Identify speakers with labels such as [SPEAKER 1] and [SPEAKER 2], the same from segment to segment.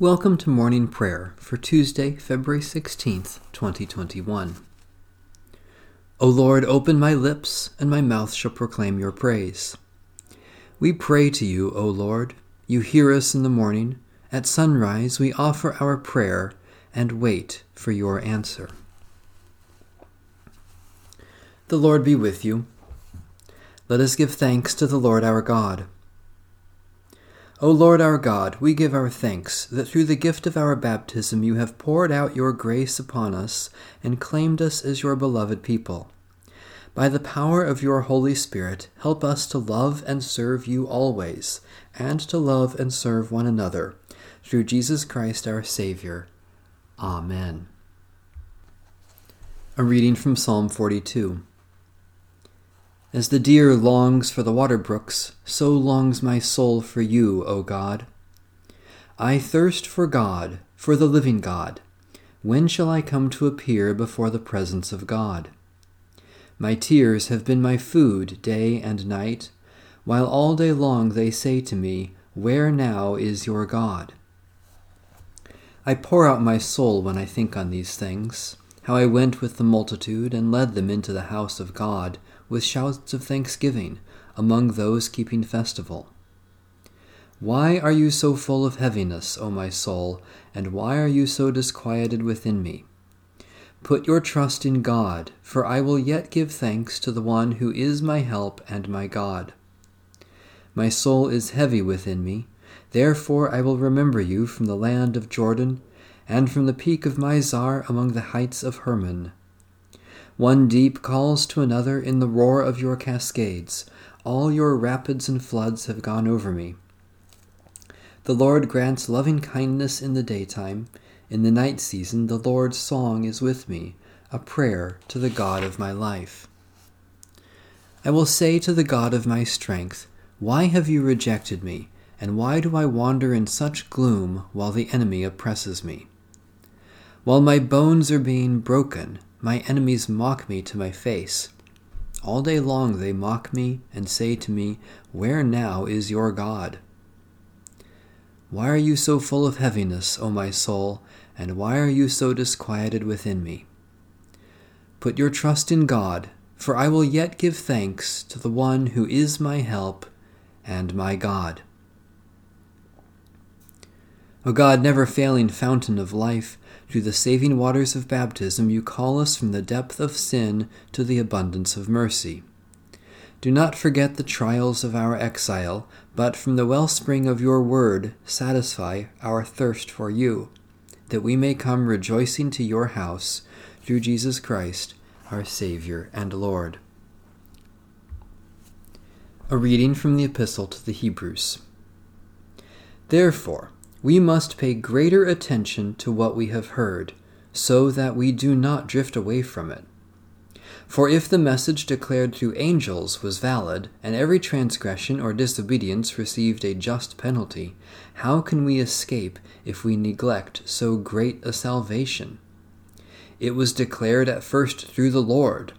[SPEAKER 1] Welcome to morning prayer for Tuesday, February 16th, 2021. O Lord, open my lips, and my mouth shall proclaim your praise. We pray to you, O Lord. You hear us in the morning. At sunrise, we offer our prayer and wait for your answer. The Lord be with you. Let us give thanks to the Lord our God. O Lord our God, we give our thanks that through the gift of our baptism you have poured out your grace upon us and claimed us as your beloved people. By the power of your Holy Spirit, help us to love and serve you always, and to love and serve one another, through Jesus Christ our Savior. Amen. A reading from Psalm 42. As the deer longs for the water brooks, so longs my soul for you, O God. I thirst for God, for the living God. When shall I come to appear before the presence of God? My tears have been my food day and night, while all day long they say to me, Where now is your God? I pour out my soul when I think on these things, how I went with the multitude and led them into the house of God with shouts of thanksgiving among those keeping festival. Why are you so full of heaviness, O my soul, and why are you so disquieted within me? Put your trust in God, for I will yet give thanks to the one who is my help and my God. My soul is heavy within me, therefore I will remember you from the land of Jordan, and from the peak of Mizar among the heights of Hermon. One deep calls to another in the roar of your cascades. All your rapids and floods have gone over me. The Lord grants loving kindness in the daytime. In the night season, the Lord's song is with me, a prayer to the God of my life. I will say to the God of my strength, Why have you rejected me? And why do I wander in such gloom while the enemy oppresses me? While my bones are being broken, my enemies mock me to my face. All day long they mock me and say to me, Where now is your God? Why are you so full of heaviness, O my soul, and why are you so disquieted within me? Put your trust in God, for I will yet give thanks to the one who is my help and my God. O God, never failing fountain of life, through the saving waters of baptism, you call us from the depth of sin to the abundance of mercy. Do not forget the trials of our exile, but from the wellspring of your word satisfy our thirst for you, that we may come rejoicing to your house through Jesus Christ, our Saviour and Lord. A reading from the Epistle to the Hebrews. Therefore, we must pay greater attention to what we have heard, so that we do not drift away from it. For if the message declared through angels was valid, and every transgression or disobedience received a just penalty, how can we escape if we neglect so great a salvation? It was declared at first through the Lord,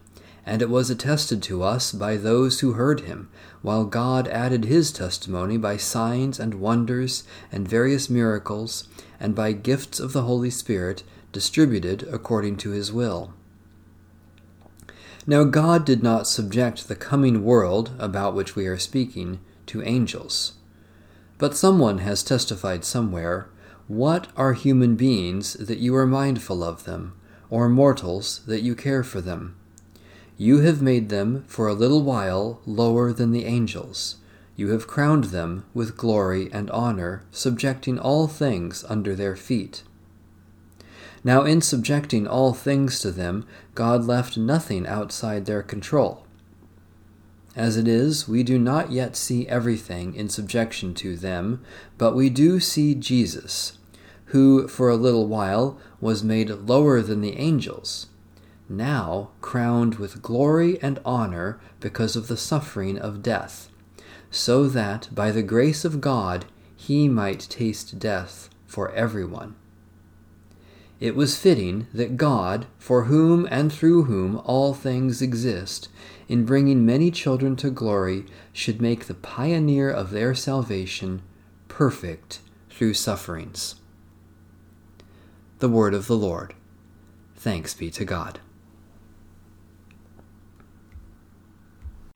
[SPEAKER 1] and it was attested to us by those who heard him, while God added his testimony by signs and wonders and various miracles, and by gifts of the Holy Spirit distributed according to his will. Now God did not subject the coming world, about which we are speaking, to angels. But someone has testified somewhere, What are human beings that you are mindful of them, or mortals that you care for them? You have made them for a little while lower than the angels. You have crowned them with glory and honor, subjecting all things under their feet. Now, in subjecting all things to them, God left nothing outside their control. As it is, we do not yet see everything in subjection to them, but we do see Jesus, who for a little while was made lower than the angels now crowned with glory and honor because of the suffering of death, so that by the grace of God he might taste death for everyone. It was fitting that God, for whom and through whom all things exist, in bringing many children to glory, should make the pioneer of their salvation perfect through sufferings. The word of the Lord. Thanks be to God.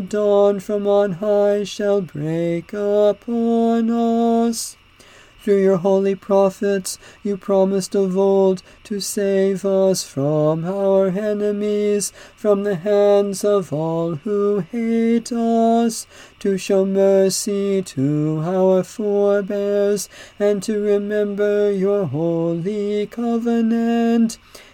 [SPEAKER 2] dawn from on high shall break upon us. Through your holy prophets, you promised of old to save us from our enemies, from the hands of all who hate us, to show mercy to our forebears, and to remember your holy covenant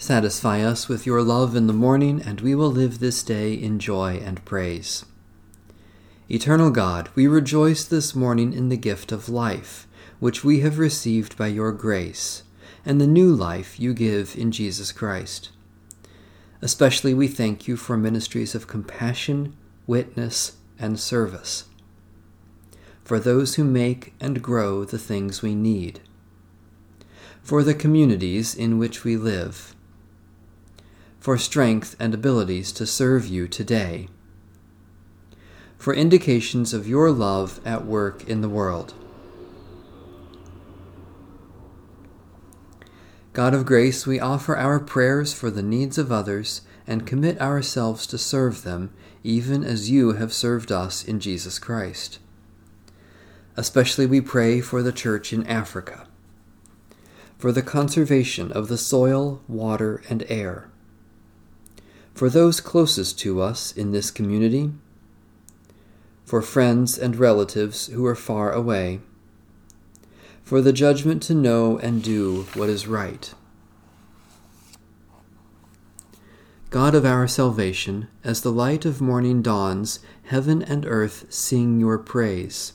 [SPEAKER 1] Satisfy us with your love in the morning, and we will live this day in joy and praise. Eternal God, we rejoice this morning in the gift of life, which we have received by your grace, and the new life you give in Jesus Christ. Especially we thank you for ministries of compassion, witness, and service, for those who make and grow the things we need, for the communities in which we live for strength and abilities to serve you today, for indications of your love at work in the world. God of grace, we offer our prayers for the needs of others and commit ourselves to serve them, even as you have served us in Jesus Christ. Especially we pray for the Church in Africa, for the conservation of the soil, water, and air for those closest to us in this community, for friends and relatives who are far away, for the judgment to know and do what is right. God of our salvation, as the light of morning dawns, heaven and earth sing your praise.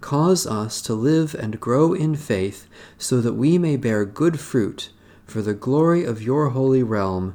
[SPEAKER 1] Cause us to live and grow in faith so that we may bear good fruit for the glory of your holy realm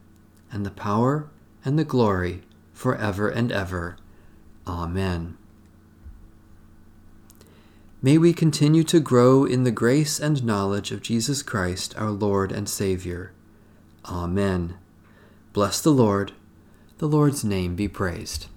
[SPEAKER 1] and the power and the glory for ever and ever. Amen. May we continue to grow in the grace and knowledge of Jesus Christ, our Lord and Savior. Amen. Bless the Lord. The Lord's name be praised.